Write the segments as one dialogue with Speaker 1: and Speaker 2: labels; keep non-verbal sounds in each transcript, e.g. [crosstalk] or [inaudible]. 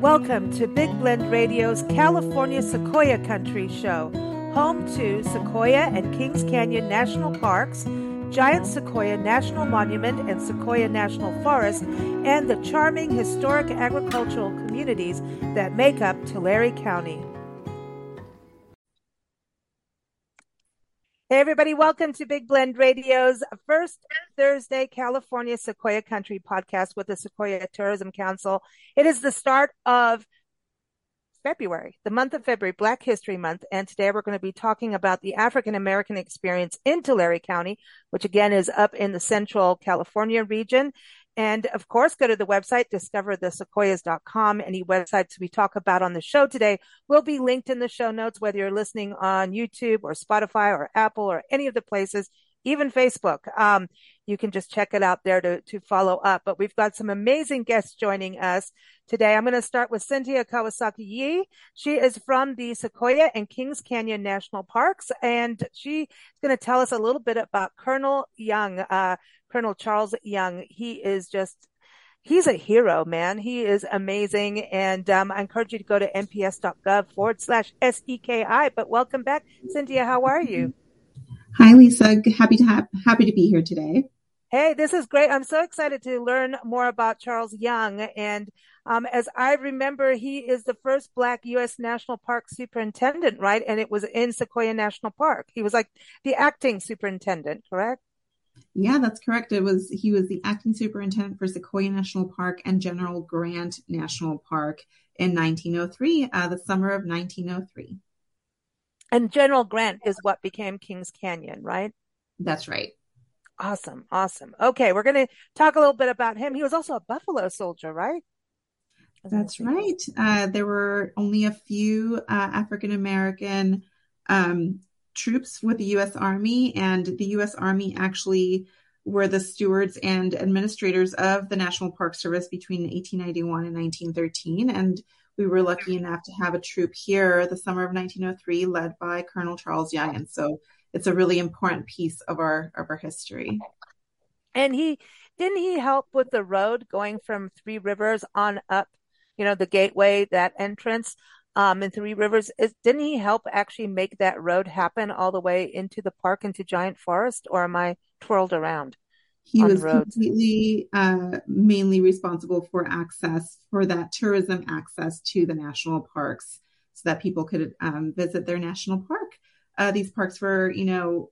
Speaker 1: Welcome to Big Blend Radio's California Sequoia Country Show, home to Sequoia and Kings Canyon National Parks, Giant Sequoia National Monument and Sequoia National Forest, and the charming historic agricultural communities that make up Tulare County. Hey, everybody, welcome to Big Blend Radio's first Thursday California Sequoia Country podcast with the Sequoia Tourism Council. It is the start of February, the month of February, Black History Month. And today we're going to be talking about the African American experience in Tulare County, which again is up in the central California region. And of course, go to the website, discoverthesequoias.com. Any websites we talk about on the show today will be linked in the show notes, whether you're listening on YouTube or Spotify or Apple or any of the places, even Facebook. Um, you can just check it out there to, to follow up. But we've got some amazing guests joining us today. I'm going to start with Sintia Kawasaki Yee. She is from the Sequoia and Kings Canyon National Parks, and she's going to tell us a little bit about Colonel Young. Uh, Colonel Charles Young. He is just he's a hero, man. He is amazing. And um, I encourage you to go to nps.gov forward slash SEKI. But welcome back, Sintia. How are you?
Speaker 2: Hi, Lisa. Happy to have, happy to be here today.
Speaker 1: Hey, this is great. I'm so excited to learn more about Charles Young. And um, as I remember, he is the first Black U.S. National Park superintendent, right? And it was in Sequoia National Park. He was like the acting superintendent, correct?
Speaker 2: Yeah, that's correct. It was he was the acting superintendent for Sequoia National Park and General Grant National Park in 1903, uh, the summer of 1903.
Speaker 1: And General Grant is what became Kings Canyon, right?
Speaker 2: That's right.
Speaker 1: Awesome, awesome. Okay, we're going to talk a little bit about him. He was also a Buffalo soldier, right?
Speaker 2: That's right. Uh, there were only a few uh, African American um, troops with the U.S. Army, and the U.S. Army actually were the stewards and administrators of the National Park Service between 1891 and 1913. And we were lucky enough to have a troop here the summer of 1903, led by Colonel Charles Young. And so it's a really important piece of our of our history.
Speaker 1: And he didn't he help with the road going from Three Rivers on up, you know, the gateway, that entrance um, in Three Rivers. Is, didn't he help actually make that road happen all the way into the park, into Giant Forest, or am I twirled around?
Speaker 2: He was completely, uh, mainly responsible for access, for that tourism access to the national parks so that people could um, visit their national park. Uh, these parks were, you know,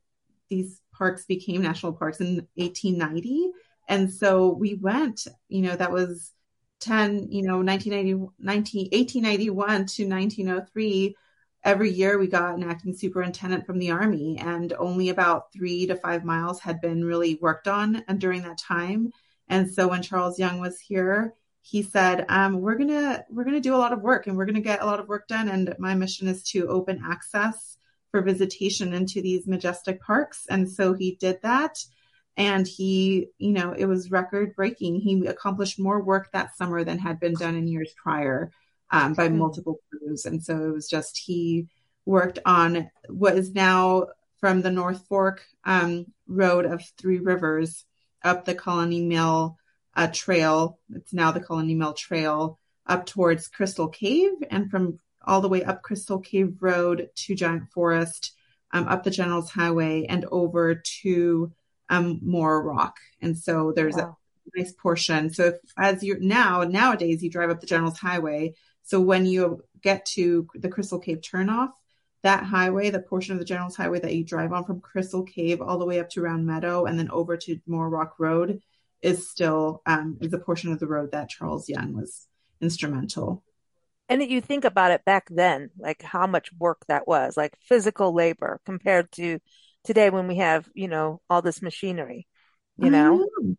Speaker 2: these parks became national parks in 1890. And so we went, you know, that was 10, you know, 1990, 19, 1891 to 1903, every year we got an acting superintendent from the army and only about three to five miles had been really worked on and during that time. And so when Charles Young was here, he said, um, we're to, we're to do a lot of work and we're to get a lot of work done. And my mission is to open access for visitation into these majestic parks. And so he did that and he you know it was record breaking he accomplished more work that summer than had been done in years prior um, by multiple crews. And so it was just he worked on what is now from the north fork um, road of three rivers up the colony mill uh, trail. It's now the colony mill trail up towards crystal cave and from all the way up crystal cave road to giant forest um, up the general's highway and over to um, Moro Rock. And so there's wow. a nice portion. So if, as you're now, nowadays you drive up the General's Highway. So when you get to the Crystal Cave turnoff, that highway, the portion of the General's Highway that you drive on from Crystal Cave all the way up to Round Meadow and then over to Moro Rock Road is still um, is a portion of the road that Charles Young was instrumental.
Speaker 1: And you think about it back then, like how much work that was, like physical labor compared to today when we have, you know, all this machinery, you know? know.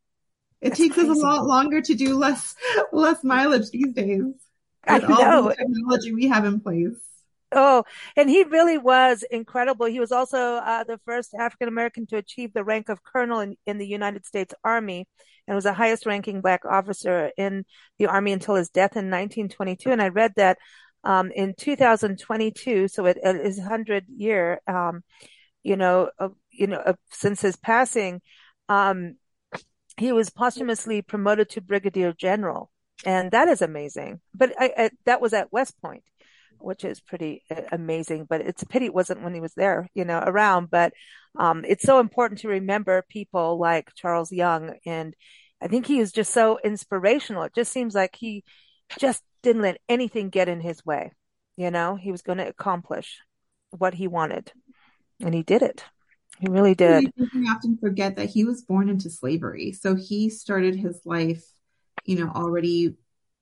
Speaker 2: It That's takes crazy. us a lot longer to do less less mileage these days.
Speaker 1: I know. All the
Speaker 2: technology we have in place.
Speaker 1: Oh, and he really was incredible. He was also uh, the first African American to achieve the rank of colonel in, in the United States Army and was the highest ranking black officer in the Army until his death in 1922. And I read that um, in 2022, so it, it is 100 year, um, you know, you know, since his passing, um, he was posthumously promoted to brigadier general. and that is amazing. But I, I, that was at West Point, which is pretty uh, amazing. But it's a pity it wasn't when he was there, you know, around. But um, it's so important to remember people like Charles Young, and I think he is just so inspirational. It just seems like he just didn't let anything get in his way. You know, he was going to accomplish what he wanted, and he did it. He really did.
Speaker 2: We often forget that he was born into slavery, so he started his life you know, already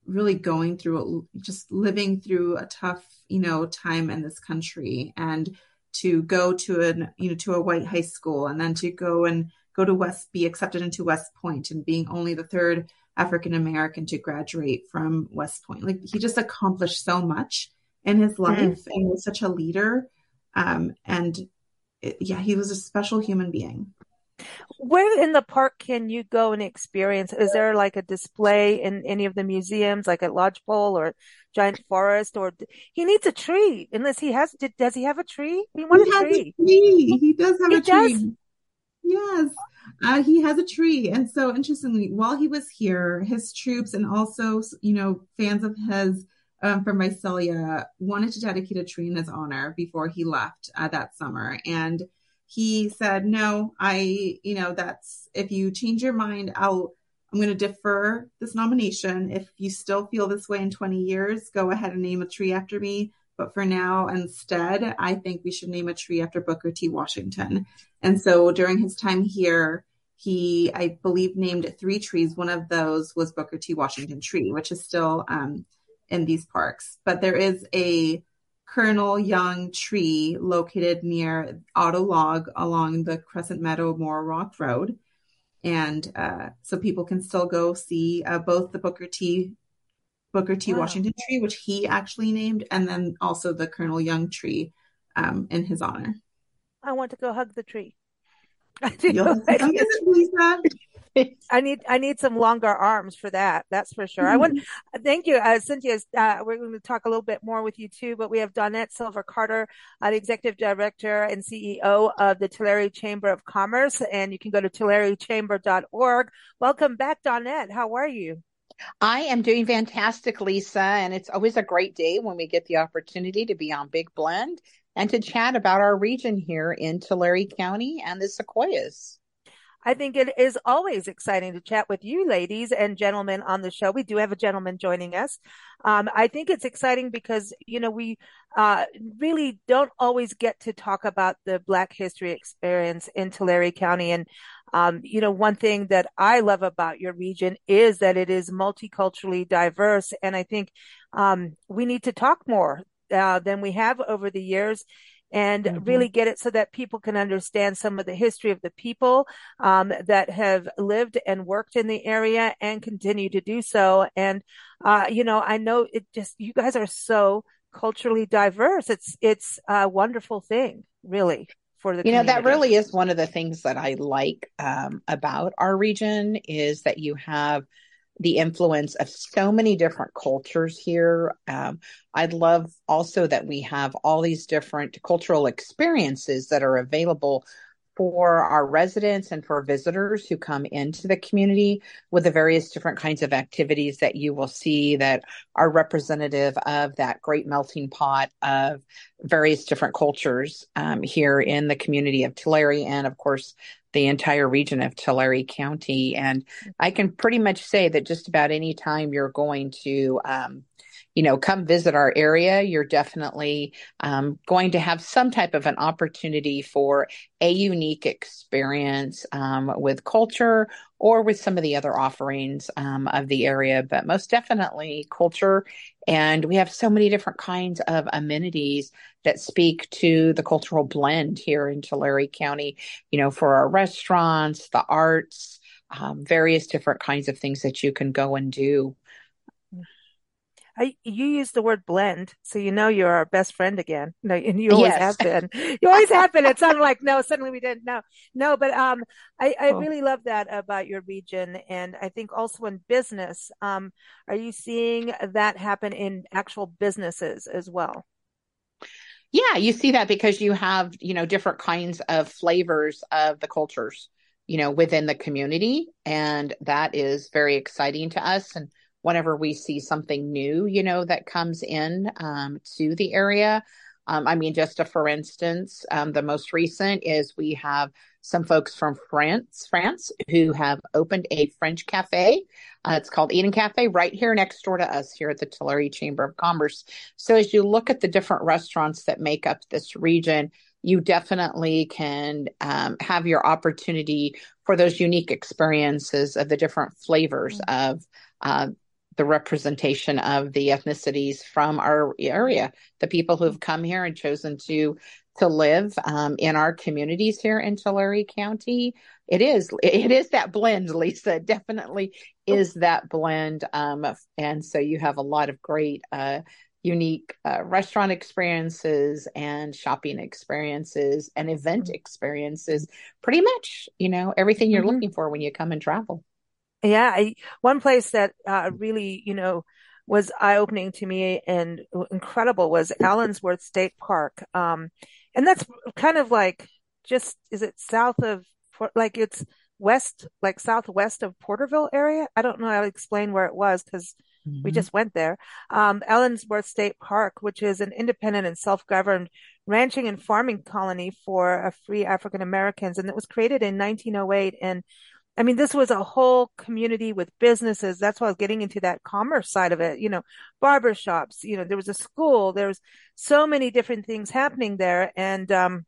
Speaker 2: really going through just living through a tough, you know, time in this country and to go to an, you know, to a white high school and then to go and go to West, be accepted into West Point and being only the third African American to graduate from West Point. Like he just accomplished so much in his mm-hmm. life mm. and was such a leader. Um, and it, yeah, he was a special human being.
Speaker 1: Where in the park can you go and experience? Is there like a display in any of the museums, like at Lodgepole or Giant Forest? Or he needs a tree, unless he has. Did, does he have a tree?
Speaker 2: We want he a tree. a tree. He does have he a tree. Does? Yes, uh, he has a tree. And so, interestingly, while he was here, his troops and also, you know, fans of his um, from Visalia wanted to dedicate a tree in his honor before he left uh, that summer. And he said, no, I, you know, that's, if you change your mind, I'll, I'm going to defer this nomination. If you still feel this way in 20 years, go ahead and name a tree after me. But for now, instead, I think we should name a tree after Booker T. Washington. And so during his time here, he, I believe, named three trees. One of those was Booker T. Washington tree, which is still um, in these parks. But there is a Colonel Young tree located near Auto Log along the Crescent Meadow Moro Rock Road. And uh, so people can still go see uh, both the Booker T. Booker T. Wow. Washington tree, which he actually named, and then also the Colonel Young tree um, in his honor.
Speaker 1: I want to go hug the tree. [laughs] I do. [laughs] Lisa. [laughs] I need I need some longer arms for that. That's for sure. Mm-hmm. I want thank you, uh, Sintia. Uh, we're going to talk a little bit more with you too, but we have Donette Silva Carter, uh, the executive director and CEO of the Tulare Chamber of Commerce, and you can go to tularechamber.org. Welcome back, Dawnette. How are you?
Speaker 3: I am doing fantastic, Lisa, and it's always a great day when we get the opportunity to be on Big Blend and to chat about our region here in Tulare County and the Sequoias.
Speaker 1: I think it is always exciting to chat with you ladies and gentlemen on the show. We do have a gentleman joining us. Um, I think it's exciting because, you know, we uh, really don't always get to talk about the Black history experience in Tulare County. And, um, you know, one thing that I love about your region is that it is multiculturally diverse. And I think um, we need to talk more uh, than we have over the years and mm-hmm. really get it so that people can understand some of the history of the people um, that have lived and worked in the area and continue to do so. And, uh, you know, I know it just, you guys are so culturally diverse. It's, it's a wonderful thing, really. For the
Speaker 3: you know that really is one of the things that I like um, about our region is that you have the influence of so many different cultures here. Um, I'd love also that we have all these different cultural experiences that are available for our residents and for visitors who come into the community with the various different kinds of activities that you will see that are representative of that great melting pot of various different cultures um, here in the community of Tulare and of course the entire region of Tulare County. And I can pretty much say that just about any time you're going to, um, you know, come visit our area, you're definitely um, going to have some type of an opportunity for a unique experience um, with culture or with some of the other offerings um, of the area, but most definitely culture. And we have so many different kinds of amenities that speak to the cultural blend here in Tulare County, you know, for our restaurants, the arts, um, various different kinds of things that you can go and do.
Speaker 1: I, you use the word blend, so you know you're our best friend again. No, and you always yes. have been. You always have been. It sounded like no, suddenly we didn't. No, no, but um, I, I oh. really love that about your region, and I think also in business. Um, are you seeing that happen in actual businesses as well?
Speaker 3: Yeah, you see that because you have you know different kinds of flavors of the cultures, you know, within the community, and that is very exciting to us and whenever we see something new, you know, that comes in um, to the area. Um, I mean, just a, for instance, um, the most recent is we have some folks from France, France, who have opened a French cafe. Uh, it's called Eden Cafe, right here next door to us here at the Tulare Chamber of Commerce. So as you look at the different restaurants that make up this region, you definitely can um, have your opportunity for those unique experiences of the different flavors mm-hmm. of uh, the representation of the ethnicities from our area, the people who've come here and chosen to to live um, in our communities here in Tulare County. It is it is that blend, Lisa. It definitely is that blend, um, and so you have a lot of great. Uh, unique uh, restaurant experiences and shopping experiences and event experiences pretty much you know everything you're mm-hmm. looking for when you come and travel
Speaker 1: yeah, I, one place that uh, really, you know, was eye opening to me and incredible was Allensworth State Park. Um, and that's kind of like just, is it south of, like it's west, like southwest of Porterville area? I don't know how to explain where it was because mm-hmm. we just went there. Um, Allensworth State Park, which is an independent and self-governed ranching and farming colony for uh, free African Americans. And it was created in 1908 and I mean, this was a whole community with businesses. That's why I was getting into that commerce side of it. You know, barbershops, you know, there was a school. There was so many different things happening there. And, um,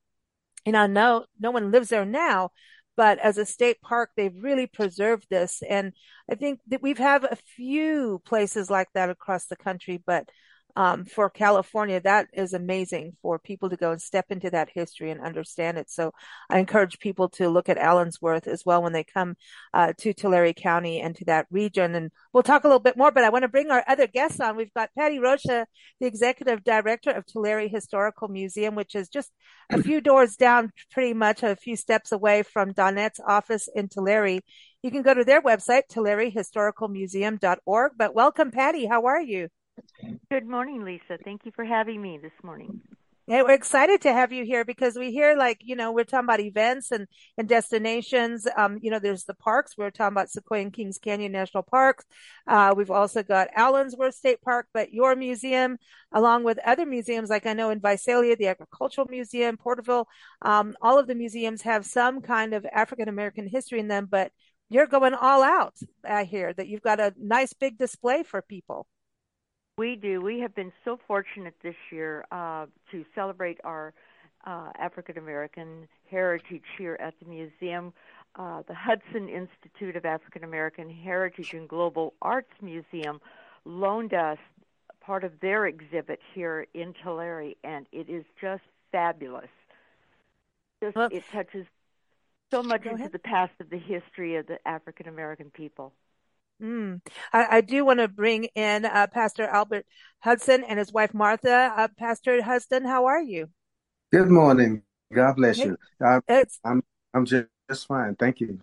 Speaker 1: you know, no, no one lives there now, but as a state park, they've really preserved this. And I think that we've have a few places like that across the country, but um, for California, that is amazing for people to go and step into that history and understand it. So I encourage people to look at Allensworth as well when they come uh, to Tulare County and to that region. And we'll talk a little bit more, but I want to bring our other guests on. We've got Patty Rocha, the executive director of Tulare Historical Museum, which is just a [clears throat] few doors down, pretty much a few steps away from Donette's office in Tulare. You can go to their website, tularehistoricalmuseum.org. But welcome, Patty. How are you?
Speaker 4: Good morning, Lisa. Thank you for having me this morning.
Speaker 1: Hey, we're excited to have you here because we hear like, you know, we're talking about events and, and destinations. Um, you know, there's the parks. We're talking about Sequoia and Kings Canyon National Parks. Uh, we've also got Allensworth State Park, but your museum, along with other museums, like I know in Visalia, the Agricultural Museum, Porterville, um, all of the museums have some kind of African American history in them, but you're going all out. I hear that you've got a nice big display for people.
Speaker 4: We do. We have been so fortunate this year uh, to celebrate our uh, African American heritage here at the museum. Uh, the Hudson Institute of African American Heritage and Global Arts Museum loaned us part of their exhibit here in Tulare, and it is just fabulous. Just, well, it touches so much into the past of the history of the African American people.
Speaker 1: Mm. I, I, do want to bring in uh, Pastor Albert Hudson and his wife Martha. Uh, Pastor Hudson, how are you?
Speaker 5: Good morning. God bless you. I, I'm I'm just, just fine. Thank you.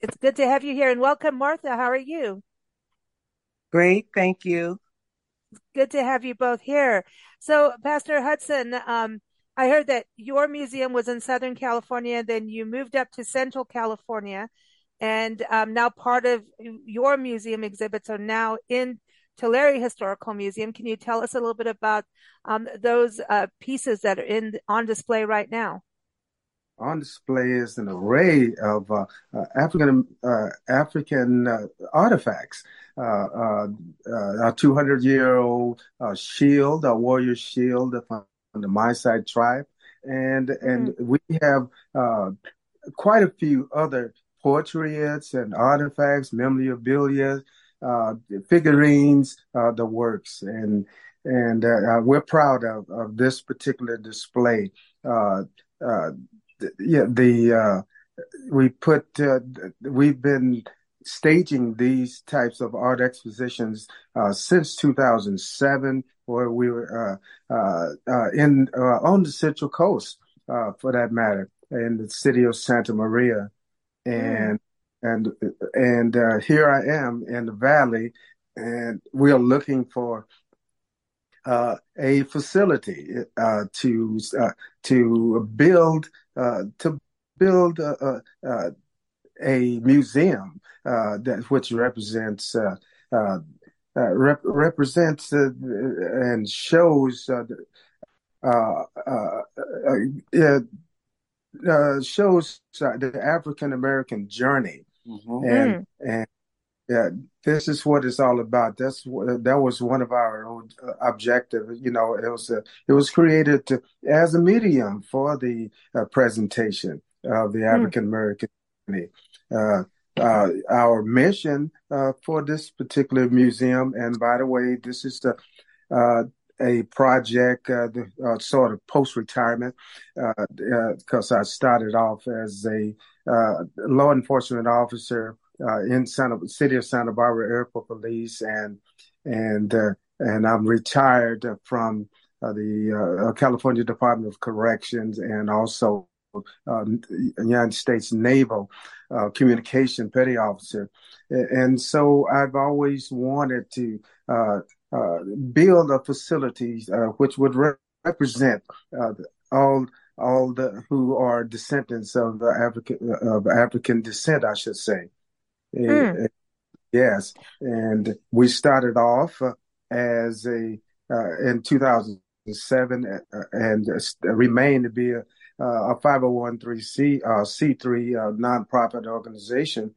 Speaker 1: It's good to have you here, and welcome, Martha. How are you?
Speaker 6: Great, thank you.
Speaker 1: good to have you both here. So, Pastor Hudson, um, I heard that your museum was in Southern California, then you moved up to Central California and um, now part of your museum exhibits are now in Tulare Historical Museum. Can you tell us a little bit about um, those uh, pieces that are in on display right now?
Speaker 5: On display is an array of uh, uh, African uh, African uh, artifacts. Uh, a 200 year old shield, a warrior shield from the Maasai tribe, and and mm-hmm. we have quite a few other portraits and artifacts, memorabilia, uh, figurines, uh, the works, and and uh, uh we're proud of, of this particular display. Uh, uh, the we put we've been staging these types of art expositions since 2007, where we were in on the Central Coast, for that matter, in the city of Santa Maria and mm. and and uh, here I am in the valley, and we are looking for uh, a facility uh, to uh, to build uh, to build a, a museum that which represents rep- represents and shows uh, uh, uh, uh, shows the African American journey, mm-hmm. and mm. and yeah, this is what it's all about. That's what, that was one of our objectives. You know, it was a, it was created to, as a medium for the uh, presentation of the African American journey. Uh, uh, our mission for this particular museum, and by the way, this is the a project, uh, uh, sort of post retirement, because uh, uh, I started off as a uh, law enforcement officer in Santa City of Santa Barbara Airport Police, and and and I'm retired from the California Department of Corrections, and also uh, United States Naval uh, Communication Petty Officer, and so I've always wanted to uh, uh, build a facility uh, which would re- represent uh, all all the who are descendants of African of African descent, I should say. Mm. yes, and we started off as a in 2007 and remained to be a, a 501c uh, C3 uh, nonprofit organization,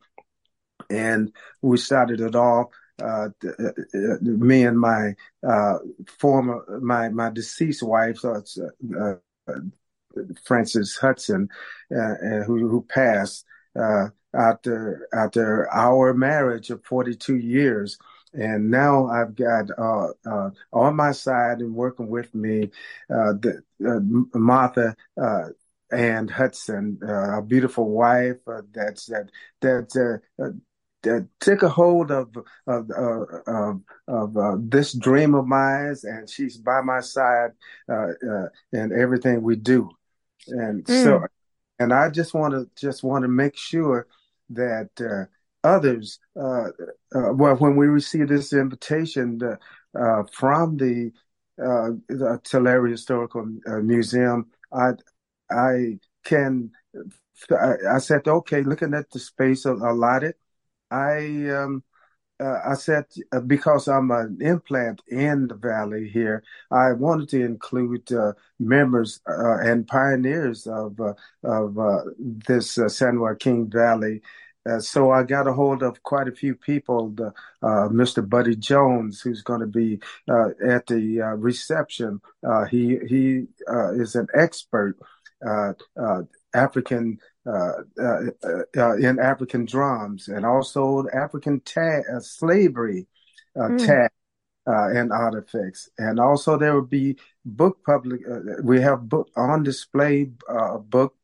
Speaker 5: and we started it off uh, uh, uh, me and my uh, former my my deceased wife, uh, uh Frances Hudson, who who passed after after our marriage of 42 years. And now I've got on my side and working with me, the, Martha and Hudson, uh, a beautiful wife uh, that's that that uh, uh, took a hold of of uh, of, of uh, this dream of mine, and she's by my side uh, uh, in everything we do. And mm. so, and I just want to just want to make sure that uh, others, well, when we receive this invitation from the, the Tulare Historical Museum, I I can. I, I said, okay, looking at the space allotted, I um, uh, I said uh, because I'm an implant in the valley here, I wanted to include uh, members uh, and pioneers of uh, of uh, this San Joaquin Valley. so I got a hold of quite a few people. The, Mr. Buddy Jones, who's going to be at the reception, he he is an expert. African Uh, uh, uh, in African drums and also African tag, slavery mm. tag and artifacts. And also there will be book public. we have book on display a book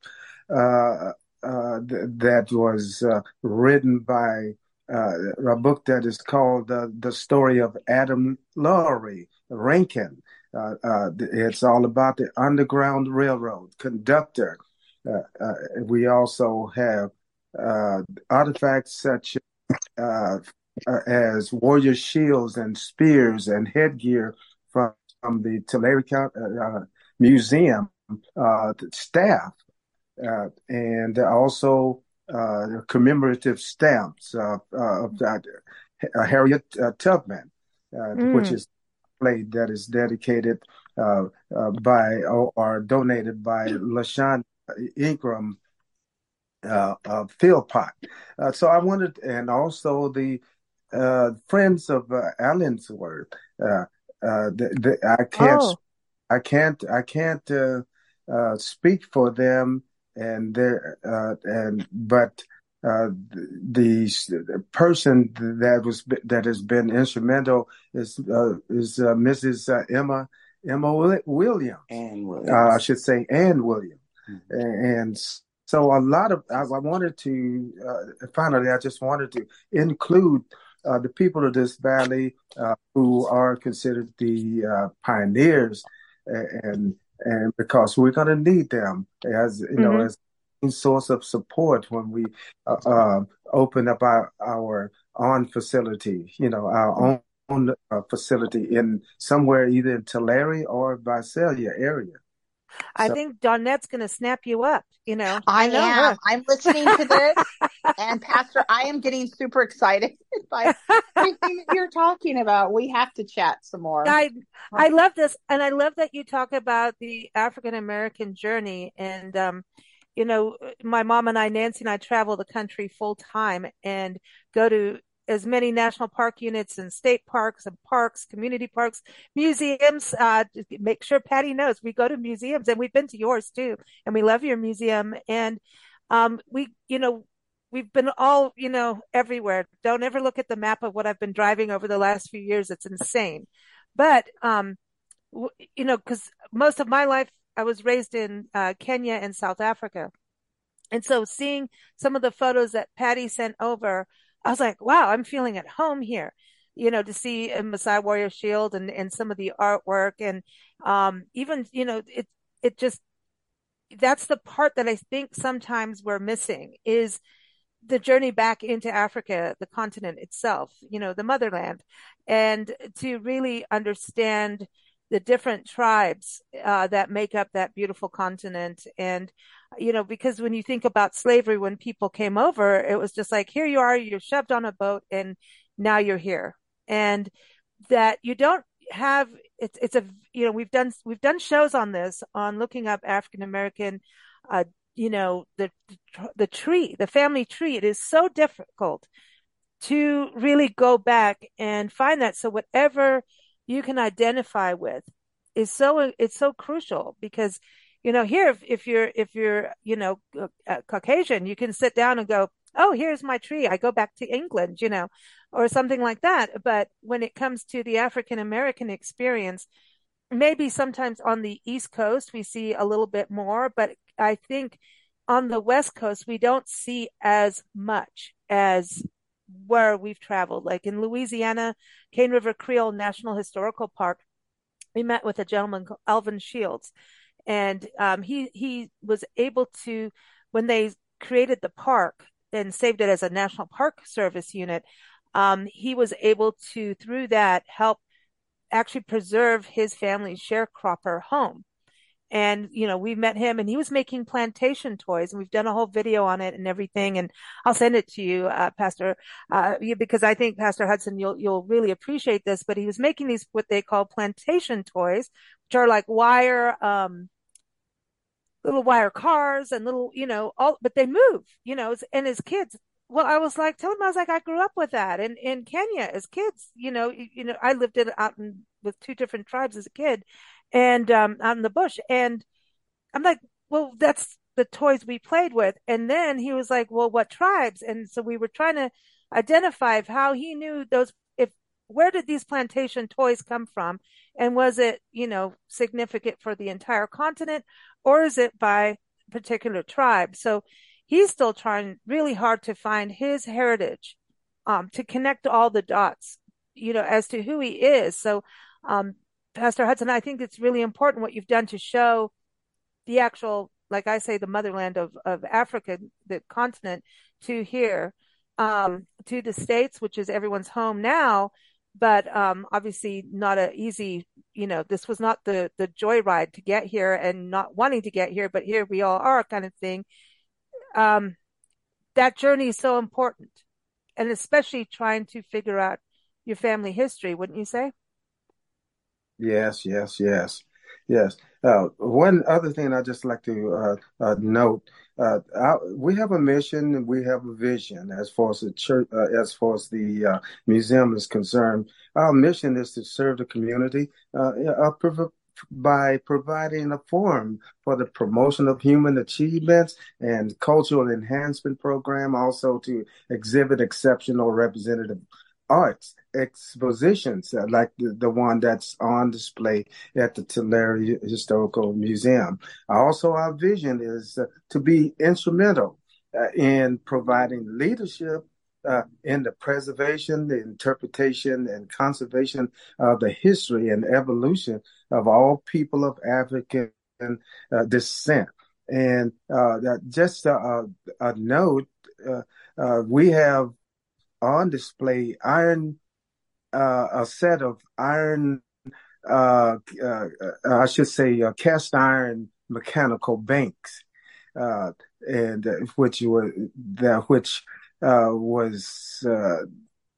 Speaker 5: th- that was written by a book that is called The Story of Adam Lowry Rankin. Uh, uh, it's all about the Underground Railroad conductor uh, uh, Uh, uh, we also have uh, artifacts such uh, as warrior shields and spears and headgear from, from the Tulare Museum staff, and also commemorative stamps of Harriet Tubman, mm. which is plate that is dedicated uh, uh, by or, or, donated by LaShawn Ingram uh, uh, Philpott. Uh, so I wanted, and also the uh, Friends of uh, Allensworth. Uh, uh, the, the, I can't, oh. I can't, I can't uh, uh, speak for them, and their uh, and but. Uh, the, the person that was that has been instrumental is uh, is uh, Mrs. Uh, Emma Emma Williams.
Speaker 6: Ann Williams.
Speaker 5: Uh, I should say Ann Williams. Mm-hmm. And so a lot of, I, I wanted to, uh, finally, I just wanted to include uh, the people of this valley uh, who are considered the uh, pioneers, and and because we're going to need them as you mm-hmm. know as a source of support when we uh, uh, open up our our own facility, you know, our own. Own, facility in somewhere either in Tulare or Visalia area.
Speaker 1: I think Donette's going to snap you up. You know,
Speaker 3: I, know am. I'm listening to this, [laughs] and Pastor, I am getting super excited [laughs] by everything that you're talking about. We have to chat some more.
Speaker 1: I I love this, and I love that you talk about the African American journey. And um, you know, my mom and I, Nancy and I, travel the country full time and go to as many national park units and state parks and parks, community parks, museums. Uh, make sure Patty knows we go to museums and we've been to yours too. And we love your museum. And, um, we, you know, we've been all, you know, everywhere. Don't ever look at the map of what I've been driving over the last few years. It's insane. But, um, you know, cause most of my life I was raised in uh, Kenya and South Africa. And so seeing some of the photos that Patty sent over, I was like, wow, I'm feeling at home here. You know, to see a Maasai warrior shield and, and some of the artwork and, um, even, you know, it, it just, that's the part that I think sometimes we're missing is the journey back into Africa, the continent itself, you know, the motherland and to really understand the different tribes uh, that make up that beautiful continent. And, you know, because when you think about slavery, when people came over, it was just like, here you are, you're shoved on a boat and now you're here. And that you don't have, it's, it's a, you know, we've done, we've done shows on this, on looking up African American, uh, you know, the, the tree, the family tree. It is so difficult to really go back and find that. So whatever, you can identify with is so it's so crucial because you know here if, if you're if you're you know uh, caucasian you can sit down and go oh here's my tree. I go back to england you know or something like that. But when it comes to the african american experience maybe sometimes on the east coast we see a little bit more but i think on the west coast we don't see as much as where we've traveled. Like in Louisiana, Cane River Creole National Historical Park, we met with a gentleman called Alvin Shields, and um, he he was able to when they created the park and saved it as a National Park Service unit. Um, he was able to through that help actually preserve his family's sharecropper home and you know we met him and he was making plantation toys and we've done a whole video on it and everything and i'll send it to you uh, pastor uh, because i think pastor hudson you'll you'll really appreciate this but he was making these what they call plantation toys which are like wire um little wire cars and little you know all but they move you know and as kids well, I was like, tell him I was like, I grew up with that in, in Kenya as kids, you know, you, you know, I lived in out in, with two different tribes as a kid and um, out in the bush. And I'm like, well, that's the toys we played with. And then he was like, well, what tribes? And so we were trying to identify how he knew those, where did these plantation toys come from? And was it, you know, significant for the entire continent or is it by particular tribe? So he's still trying really hard to find his heritage, um, to connect all the dots, you know, as to who he is. So, um, Pastor Hudson, I think it's really important what you've done to show the actual, like I say, the motherland of, of Africa, the continent to here, um, to the States, which is everyone's home now, but, um, obviously not a easy, you know, this was not the, the joyride to get here and not wanting to get here, but here we all are kind of thing. Um, that journey is so important and especially trying to figure out your family history, wouldn't you say?
Speaker 5: Yes, yes, yes, yes. Uh, one other thing I'd just like to uh, uh, note: uh, our, we have a mission we have a vision as far as the church, uh, as far as the uh, museum is concerned. Our mission is to serve the community by providing a forum for the promotion of human achievements and cultural enhancement program, also to exhibit exceptional representative arts expositions uh, like the, the one that's on display at the Tulare Historical Museum. Also, our vision is uh, to be instrumental uh, in providing leadership uh, in the preservation, the interpretation, and conservation of the history and evolution of all people of African uh, descent. And uh, just a, a note, we have on display iron, uh, a set of iron, uh, uh, I should say, uh, cast iron mechanical banks, uh, and which were that which uh, was uh,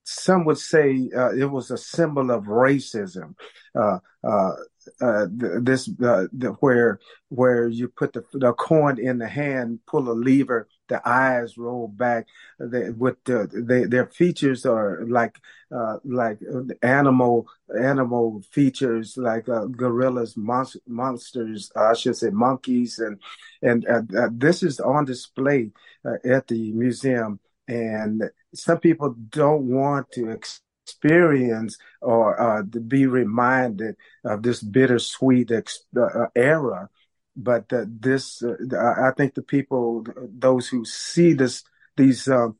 Speaker 5: some would say it was a symbol of racism. Uh, uh, uh this the, where where you put the, the coin in the hand, pull a lever, the eyes roll back. With the, their features are like uh, like animal animal features, like gorillas, mon- monsters. I should say monkeys, and and this is on display at the museum and some people don't want to experience or uh, to be reminded of this bittersweet ex- uh, era. But uh, this, uh, I think the people, those who see this, these um,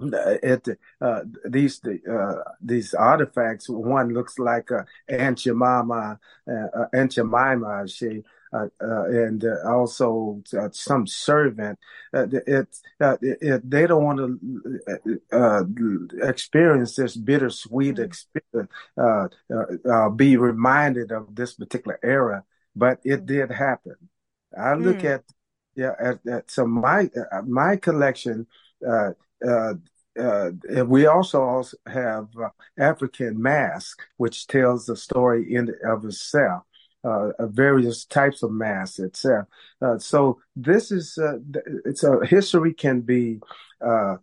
Speaker 5: it uh, these uh, these artifacts. One looks like uh, Aunt Jemima, uh, Aunt Jemima. She uh, uh, and uh, also some servant. It, it, they don't want to experience this bittersweet mm. experience, be reminded of this particular era, but it mm. did happen. I look mm. at yeah, at, at, so my my collection. Uh, uh, uh, we also have uh, African Mask, which tells the story in of itself uh, various types of mass itself. Uh, so this is uh, it's a history can be uh,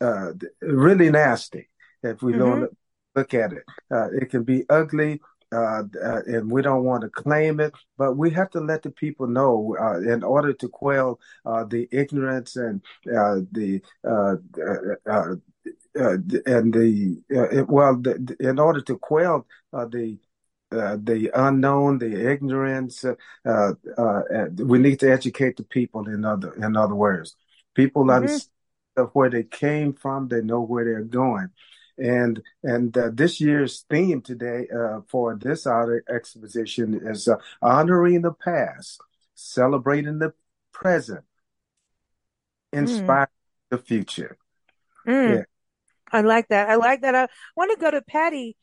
Speaker 5: uh, really nasty if we mm-hmm. don't look at it. Uh, it can be ugly. And we don't want to claim it, but we have to let the people know in order to quell the ignorance and the and the well, the, in order to quell the uh, the unknown, the ignorance. Uh, uh, uh, we need to educate the people. In other in other words, people mm-hmm. understand where they came from. They know where they're going. And and uh, this year's theme today for this art exposition is honoring the past, celebrating the present, inspiring mm. the future.
Speaker 1: Mm. Yeah. I like that. I like that. I want to go to Patty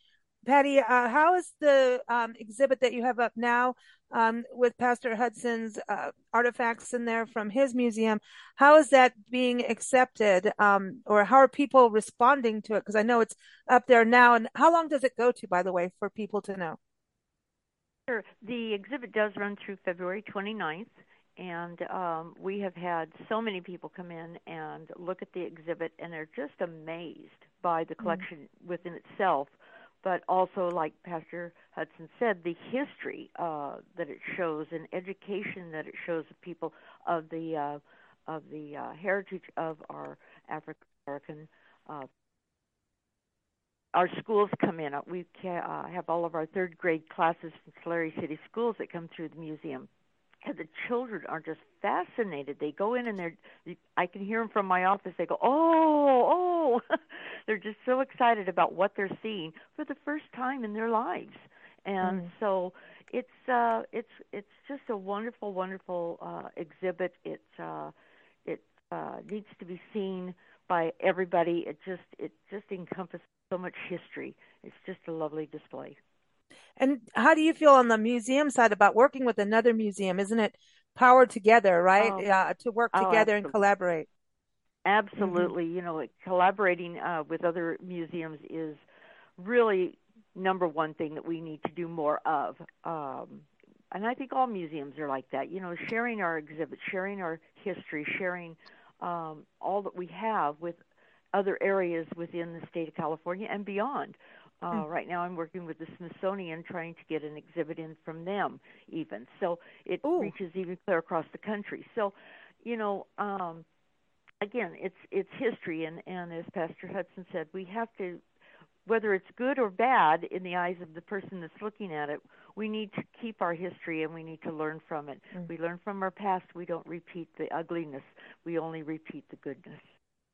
Speaker 1: Patty, uh, how is the um, exhibit that you have up now um, with Pastor Hudson's uh, artifacts in there from his museum? How is that being accepted, um, or how are people responding to it? Because I know it's up there now. And how long does it go to, by the way, for people to know?
Speaker 4: Sure. The exhibit does run through February 29th and um, we have had so many people come in and look at the exhibit and they're just amazed by the mm. collection mm-hmm. within itself but also, like Pastor Hudson said, the history uh, that it shows and education that it shows of people of the uh, of the uh, heritage of our African American. Uh, our schools come in. We ca- uh, have all of our third grade classes from Tulare City Schools that come through the museum and the children are just fascinated. They go in and they're I can hear them from my office. They go, "Oh, oh." [laughs] they're just so excited about what they're seeing for the first time in their lives. And mm. so it's uh it's it's just a wonderful wonderful uh exhibit. It uh it uh needs to be seen by everybody. It just it just encompasses so much history. It's just a lovely display.
Speaker 1: And how do you feel on the museum side about working with another museum? Isn't it power together, right? Oh, uh, to work oh, together oh, and collaborate.
Speaker 4: Absolutely. Mm-hmm. You know, collaborating uh, with other museums is really number one thing that we need to do more of. Um, and I think all museums are like that. You know, sharing our exhibits, sharing our history, sharing um, all that we have with other areas within the state of California and beyond. Uh, mm. Right now, I'm working with the Smithsonian trying to get an exhibit in from them, even. So it Ooh. reaches even clear across the country. So, you know, um, again, it's it's history, and and as Pastor Hudson said, we have to, whether it's good or bad in the eyes of the person that's looking at it, we need to keep our history and we need to learn from it. Mm. We learn from our past. We don't repeat the ugliness. We only repeat the goodness.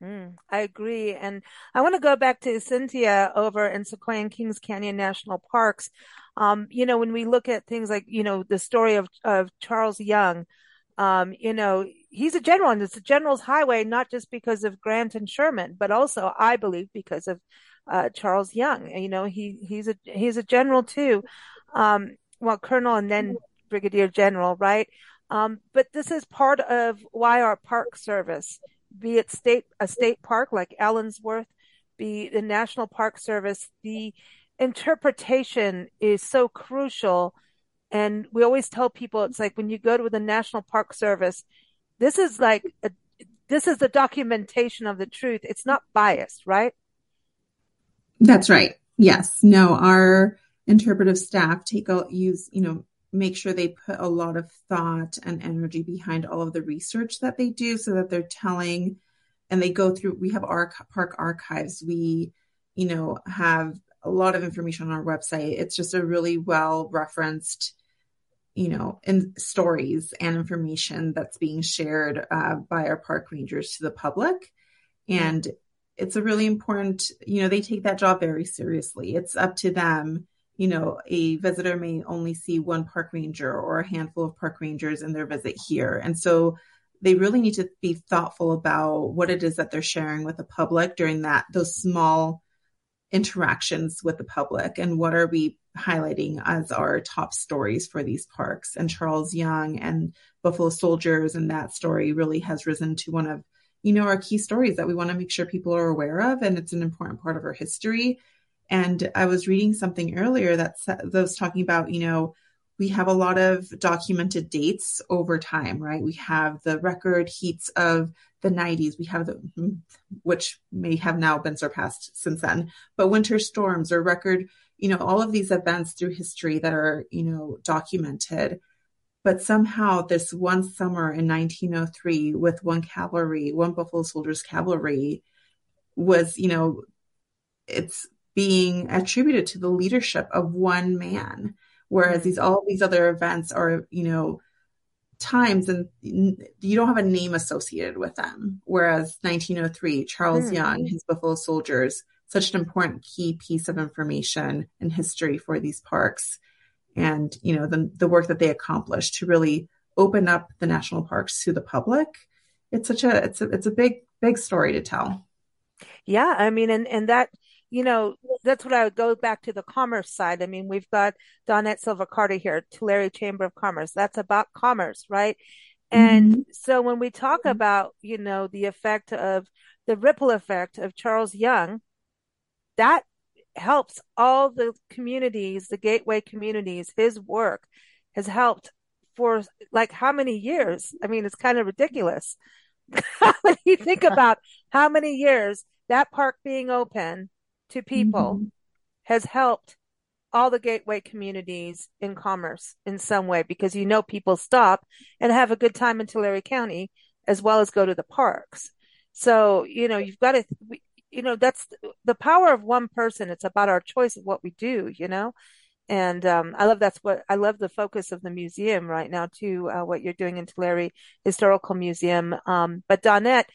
Speaker 1: Mm, I agree. And I want to go back to Sintia over in Sequoia and Kings Canyon National Parks. Um, you know, when we look at things like, you know, the story of, of Charles Young, um, you know, he's a general and it's a general's highway, not just because of Grant and Sherman, but also, I believe, because of uh, Charles Young. You know, he, he's a, he's a general too. Um, well, colonel and then brigadier general, right? Um, but this is part of why our park service, be it state a state park like Allensworth, be the National Park Service, the interpretation is so crucial. And we always tell people it's like when you go to the National Park Service, this is like a, this is the documentation of the truth. It's not biased, right?
Speaker 2: That's right. Yes. No, our interpretive staff take a use, you know, make sure they put a lot of thought and energy behind all of the research that they do so that they're telling and they go through we have our park archives. We you know have a lot of information on our website. It's just a really well referenced you know in stories and information that's being shared uh, by our park rangers to the public. And it's a really important you know they take that job very seriously. It's up to them you know a visitor may only see one park ranger or a handful of park rangers in their visit here. And so they really need to be thoughtful about what it is that they're sharing with the public during that those small interactions with the public. And what are we highlighting as our top stories for these parks? And charles young and buffalo soldiers and that story really has risen to one of you know our key stories that we want to make sure people are aware of. And it's an important part of our history and i was reading something earlier that, that was talking about you know we have a lot of documented dates over time, right? We have the record heats of the 90s. We have the, which may have now been surpassed since then, but winter storms or record, you know, all of these events through history that are, you know, documented. But somehow this one summer in 1903 with one cavalry, one Buffalo Soldiers cavalry was, you know, it's being attributed to the leadership of one man Whereas these all these other events are, you know, times and you don't have a name associated with them. Whereas 1903, Charles mm. Young, his Buffalo Soldiers, such an important key piece of information and history for these parks. And, you know, the, the work that they accomplished to really open up the national parks to the public. It's such a, it's a, it's a big, big story to tell.
Speaker 1: Yeah. I mean, and, and that, you know, that's what I would go back to the commerce side. I mean, we've got Donette Silva Carter here, Tulare Chamber of Commerce. That's about commerce, right? And mm-hmm. so when we talk mm-hmm. about, you know, the effect of the ripple effect of Charles Young, that helps all the communities, the gateway communities, his work has helped for like how many years? I mean, it's kind of ridiculous. [laughs] when you think [laughs] about how many years that park being open to people mm-hmm. has helped all the gateway communities in commerce in some way because you know people stop and have a good time in Tulare County as well as go to the parks. So, you know, you've got to, you know, that's the power of one person. It's about our choice of what we do, you know? And um, I love that's what I love the focus of the museum right now too. Uh, what you're doing in Tulare Historical Museum. Um, but Donette,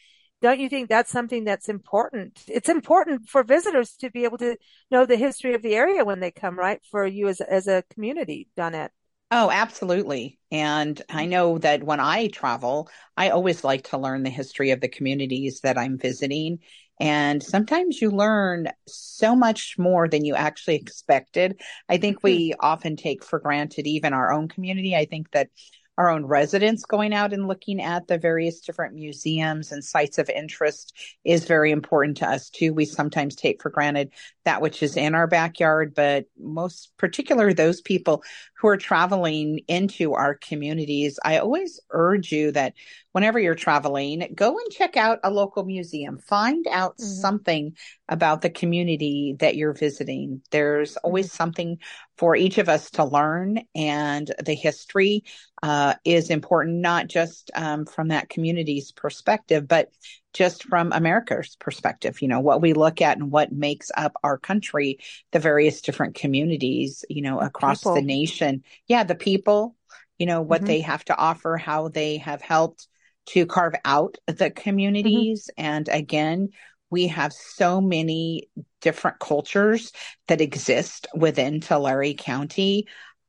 Speaker 1: don't you think that's something that's important? It's important for visitors to be able to know the history of the area when they come, right? For you as as a community, Donette.
Speaker 3: Oh, absolutely. And I know that when I travel, I always like to learn the history of the communities that I'm visiting. And sometimes you learn so much more than you actually expected. I think we hmm. often take for granted even our own community. I think that our own residents going out and looking at the various different museums and sites of interest is very important to us too. We sometimes take for granted that which is in our backyard, but most particular those people who are traveling into our communities, I always urge you that whenever you're traveling, go and check out a local museum. Find out mm-hmm. something about the community that you're visiting. There's always mm-hmm. something for each of us to learn, and the history uh, is important, not just um, from that community's perspective, but just from America's perspective, you know, what we look at and what makes up our country, the various different communities, you know, across people. the nation. Yeah, the people, you know, what mm-hmm. they have to offer, how they have helped to carve out the communities. Mm-hmm. And again, we have so many different cultures that exist within Tulare County.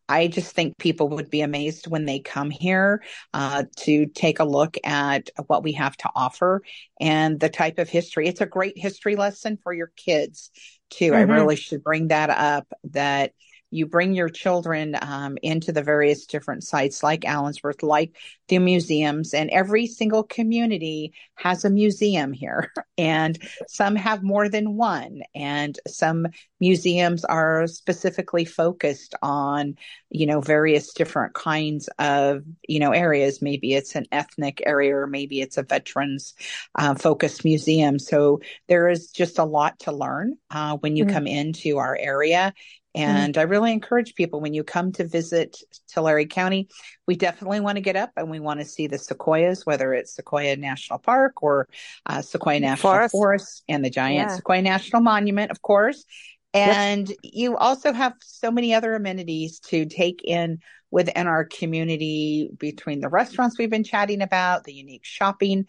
Speaker 3: I just think people would be amazed when they come here uh, to take a look at what we have to offer and the type of history. It's a great history lesson for your kids too. Mm-hmm. I really should bring that up that you bring your children um, into the various different sites like Allensworth, like the museums, and every single community has a museum here. [laughs] And some have more than one. And some museums are specifically focused on, you know, various different kinds of, you know, areas. Maybe it's an ethnic area, or maybe it's a veterans uh, focused museum. So there is just a lot to learn uh, when you mm-hmm. come into our area. And mm-hmm. I really encourage people when you come to visit Tulare County, we definitely want to get up and we want to see the sequoias, whether it's Sequoia National Park or uh, Sequoia National Forest. Forest. and the giant yeah. Sequoia National Monument, of course. And yep. you also have so many other amenities to take in within our community between the restaurants we've been chatting about, the unique shopping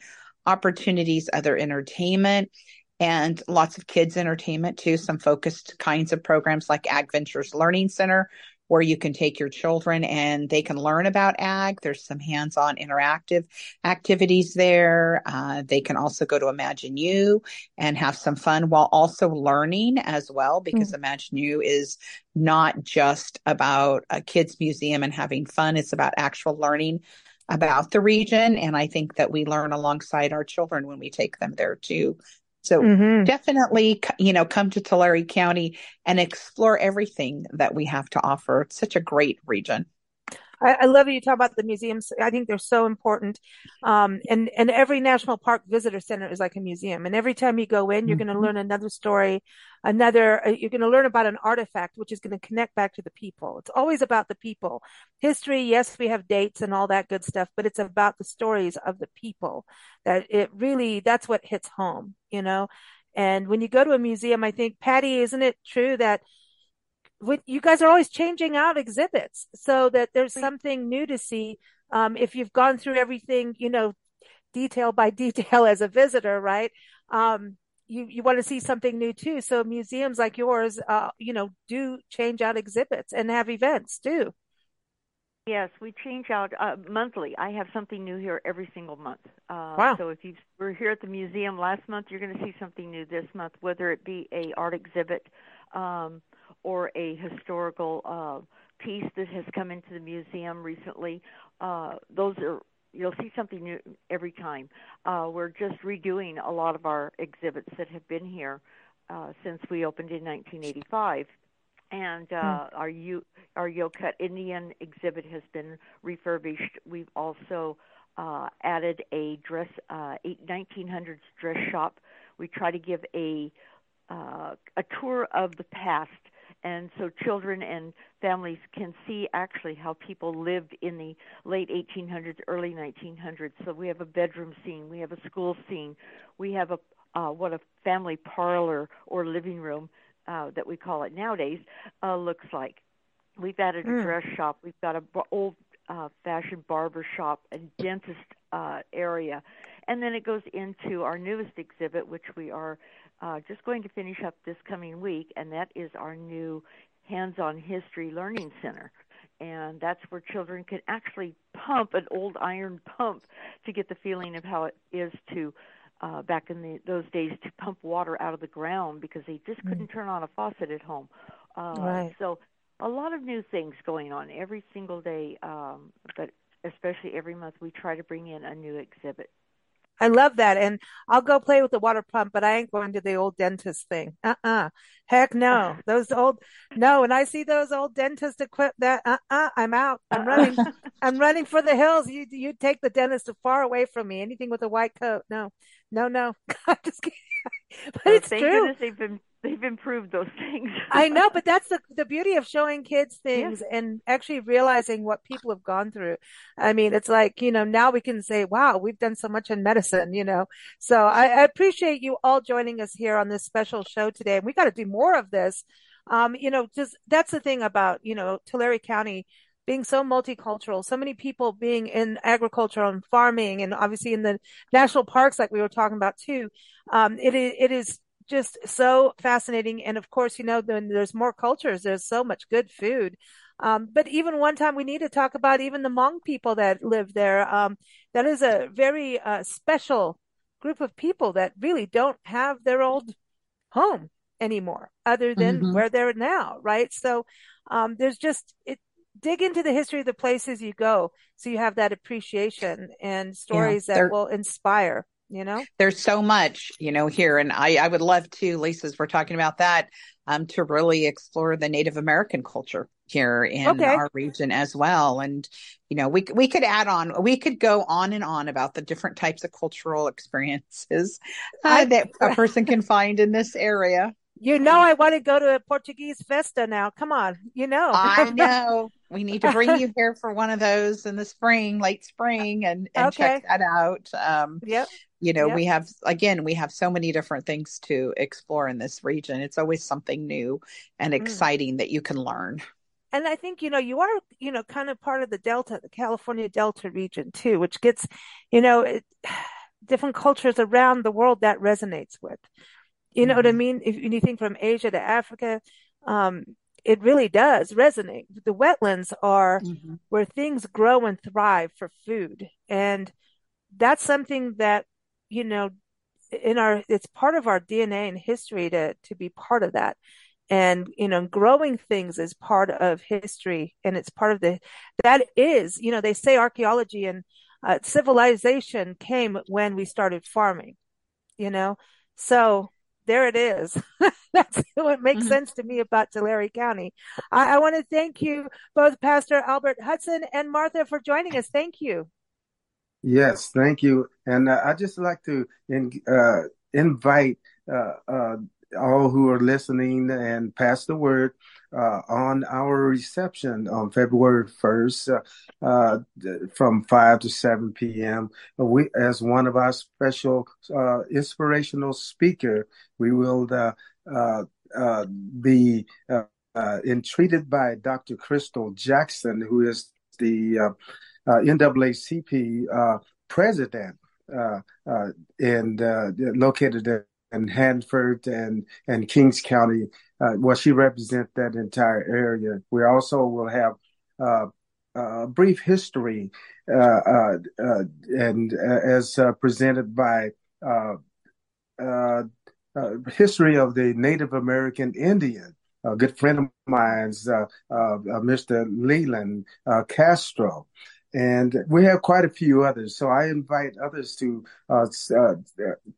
Speaker 3: opportunities, other entertainment and lots of kids entertainment too, some focused kinds of programs like Ag Ventures Learning Center, where you can take your children and they can learn about ag. There's some hands on interactive activities there. Uh, they can also go to ImagineU and have some fun while also learning as well, because mm-hmm. ImagineU is not just about a kids' museum and having fun, it's about actual learning about the region. And I think that we learn alongside our children when we take them there too. So mm-hmm. definitely, you know, come to Tulare County and explore everything that we have to offer. It's such a great region.
Speaker 1: I, I love that you talk about the museums. I think they're so important. Um, and, and every national park visitor center is like a museum. And every time you go in, you're mm-hmm. going to learn another story, another, uh, you're going to learn about an artifact, which is going to connect back to the people. It's always about the people. History, yes, we have dates and all that good stuff, but it's about the stories of the people that it really, that's what hits home, you know? And when you go to a museum, I think, Patty, isn't it true that you guys are always changing out exhibits so that there's something new to see. Um, if you've gone through everything, you know, detail by [laughs] detail as a visitor, right? Um, you, you want to see something new too. So museums like yours, uh, you know, do change out exhibits and have events too.
Speaker 4: Yes, we change out uh, monthly. I have something new here every single month.
Speaker 1: Uh, wow.
Speaker 4: So if you were here at the museum last month, you're going to see something new this month, whether it be a art exhibit, um, or a historical uh, piece that has come into the museum recently. Uh, those are you'll see something new every time. Uh, we're just redoing a lot of our exhibits that have been here uh, since we opened in 1985. And uh, hmm. our U- our Yokut Indian exhibit has been refurbished. We've also uh, added a dress uh, 1900s dress shop. We try to give a uh, a tour of the past and so children and families can see actually how people lived in the late 1800s, early 1900s. So we have a bedroom scene, we have a school scene, we have a uh, what a family parlor or living room uh, that we call it nowadays uh, looks like. We've added a mm. dress shop. We've got a b- old uh, fashioned barber shop and dentist uh, area, and then it goes into our newest exhibit, which we are uh, just going to finish up this coming week, and that is our new Hands on History Learning Center. And that's where children can actually pump an old iron pump to get the feeling of how it is to, uh, back in the, those days, to pump water out of the ground because they just couldn't mm. turn on a faucet at home. Uh,
Speaker 1: right.
Speaker 4: So, a lot of new things going on every single day, um, but especially every month, we try to bring in a new exhibit.
Speaker 1: I love that. And I'll go play with the water pump, but I ain't going to the old dentist thing. Uh-uh. Heck no. Those old, no. And I see those old dentist equip that, uh-uh, I'm out. I'm uh-uh. running, [laughs] I'm running for the hills. You, you take the dentist far away from me. Anything with a white coat. No, no, no. [laughs] I'm just kidding. [laughs] But
Speaker 4: well,
Speaker 1: it's
Speaker 4: thank
Speaker 1: true.
Speaker 4: Goodness they've been they've improved those [laughs] things.
Speaker 1: I know, but that's the the beauty of showing kids things yeah. and actually realizing what people have gone through. I mean, it's like, you know, now we can say, wow, we've done so much in medicine, you know. So I, I appreciate you all joining us here on this special show today. And we got to do more of this. Um, you know, just that's the thing about, you know, Tulare County being so multicultural, so many people being in agriculture and farming and obviously in the national parks, like we were talking about too. Um, it is, it is just so fascinating. And of course, you know, then there's more cultures. There's so much good food. Um, but even one time we need to talk about even the Hmong people that live there. Um, that is a very uh, special group of people that really don't have their old home anymore other than mm-hmm. where they're now. Right. So, Um, there's just it, dig into the history of the places you go, so you have that appreciation and stories yeah, that will inspire. You know,
Speaker 3: there's so much you know here, and I I would love to, Lisa's we're talking about that, um, to really explore the Native American culture here in okay. our region as well. And, you know, we, we could add on, we could go on and on about the different types of cultural experiences uh, I, that a person can find in this area.
Speaker 1: You know, I want to go to a Portuguese festa now. Come on, you know.
Speaker 3: I [laughs] know. We need to bring you here for one of those in the spring, late spring, and, and okay. check that out. Um,
Speaker 1: yep.
Speaker 3: You know,
Speaker 1: yep.
Speaker 3: we have, again, we have so many different things to explore in this region. It's always something new and mm. exciting mm. that you can learn
Speaker 1: and I think, you know, you are, you know, kind of part of the Delta, the California Delta region too, which gets, you know, it, [sighs] different cultures around the world that resonates with. You know mm-hmm. what I mm-hmm. mean? If you think from Asia to Africa, um, it really does resonate. The wetlands are mm-hmm. where things grow and thrive for food. And that's something that, you know, in our, it's part of our DNA and history to, to be part of that and you know growing things is part of history and it's part of the that is you know they say archaeology and uh, civilization came when we started farming you know so there it is. [laughs] That's what makes mm-hmm. sense to me about tulare county. I, I want to thank you both pastor albert hudson and martha for joining us. Thank you.
Speaker 5: Yes thank you. And uh, i just like to in, uh, invite uh, uh, all who are listening and pass the word uh, on our reception on February 1st uh, uh, from 5 to 7 p.m. We, as one of our special uh, inspirational speaker, we will uh, uh, be entreated by Dr. Crystal Jackson, who is the NAACP president and located and Hanford and and Kings County. Uh, well, she represents that entire area. We also will have uh, a brief history uh, uh, uh and as presented by history of the Native American Indian. A good friend of mine's, Mr. Leland Castro and we have quite a few others. So I invite others to uh, uh,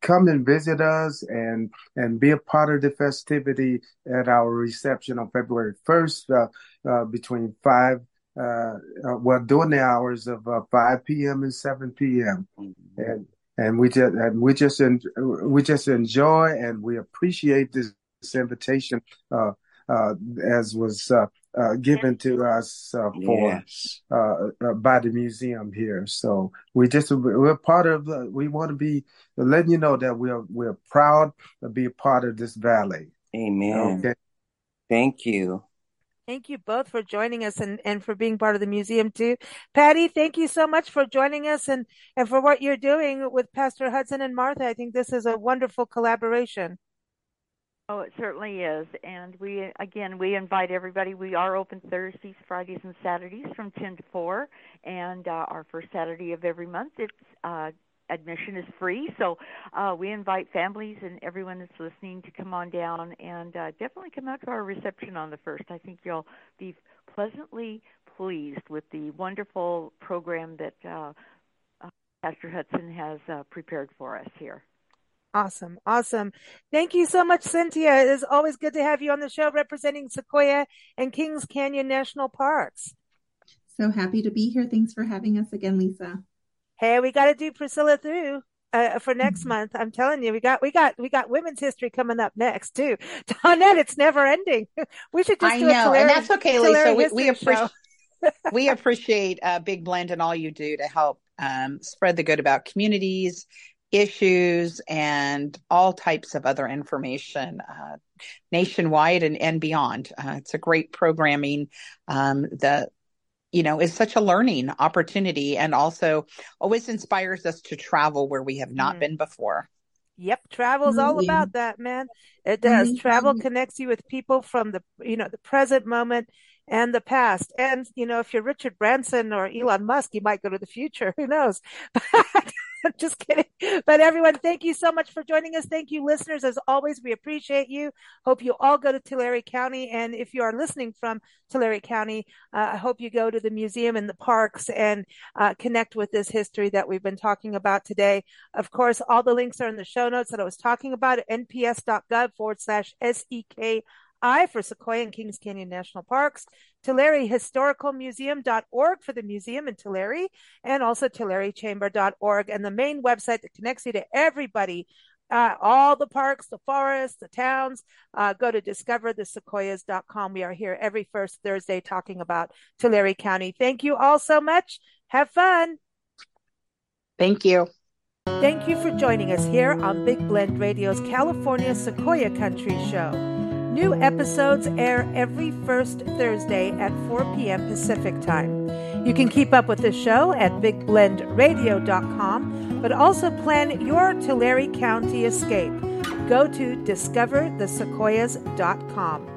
Speaker 5: come and visit us and and be a part of the festivity at our reception on February first uh, uh between five. Uh, uh, well, during the hours of 5 p.m. and 7 p.m. Mm-hmm. and and we just and we just en- we just enjoy and we appreciate this, this invitation as was uh, given to us uh, for yes. Uh, uh, by the museum here. So we just we're part of. we want to be letting you know that we're we're proud to be a part of this valley.
Speaker 6: Amen. Okay. Thank you.
Speaker 1: Thank you both for joining us and, and for being part of the museum too. Patty, thank you so much for joining us and, and for what you're doing with Pastor Hudson and Martha. I think this is a wonderful collaboration.
Speaker 4: Oh, it certainly is. And we, again, we invite everybody. We are open Thursdays, Fridays, and Saturdays from 10 to 4. And uh, our first Saturday of every month, it's uh, admission is free. So uh, we invite families and everyone that's listening to come on down and uh, definitely come out to our reception on the first. I think you'll be pleasantly pleased with the wonderful program that uh, uh Pastor Hudson has uh, prepared for us here.
Speaker 1: Awesome. Awesome. Thank you so much, Sintia. It is always good to have you on the show representing Sequoia and Kings Canyon National Parks.
Speaker 2: So happy to be here. Thanks for having us again, Lisa.
Speaker 1: Hey, we got to do Priscilla through. Uh, for next mm-hmm. month, I'm telling you, we got we got we got women's history coming up next too. [laughs] Donette, it's never ending. [laughs] We should just I do know,
Speaker 3: and that's okay, Lisa. We, we appreciate [laughs] we appreciate uh, Big Blend and all you do to help um, spread the good about communities issues and all types of other information uh, nationwide and, and beyond. Uh, it's a great programming um, that you know is such a learning opportunity and also always inspires us to travel where we have not mm. been before.
Speaker 1: Yep, travel's all mm-hmm. about that, man. It does. Mm-hmm. Travel connects you with people from the you know the present moment and the past. And you know, if you're Richard Branson or Elon Musk, you might go to the future. [laughs] Who knows? [laughs] [laughs] Just kidding. But everyone, thank you so much for joining us. Thank you, listeners. As always, we appreciate you. Hope you all go to Tulare County. And if you are listening from Tulare County, uh, I hope you go to the museum and the parks and uh, connect with this history that we've been talking about today. Of course, all the links are in the show notes that I was talking about at nps.gov forward slash SEK I for Sequoia and Kings Canyon National Parks, Tulare Historical Museum.org for the museum in Tulare, and also TulareChamber.org, and the main website that connects you to everybody uh, all the parks, the forests, the towns. Uh, go to discoverthesequoias.com. We are here every first Thursday talking about Tulare County. Thank you all so much. Have fun.
Speaker 3: Thank you.
Speaker 1: Thank you for joining us here on Big Blend Radio's California Sequoia Country Show. New episodes air every first Thursday at 4 p.m. Pacific Time. You can keep up with the show at bigblendradio.com, but also plan your Tulare County escape. Go to discoverthesequoias.com.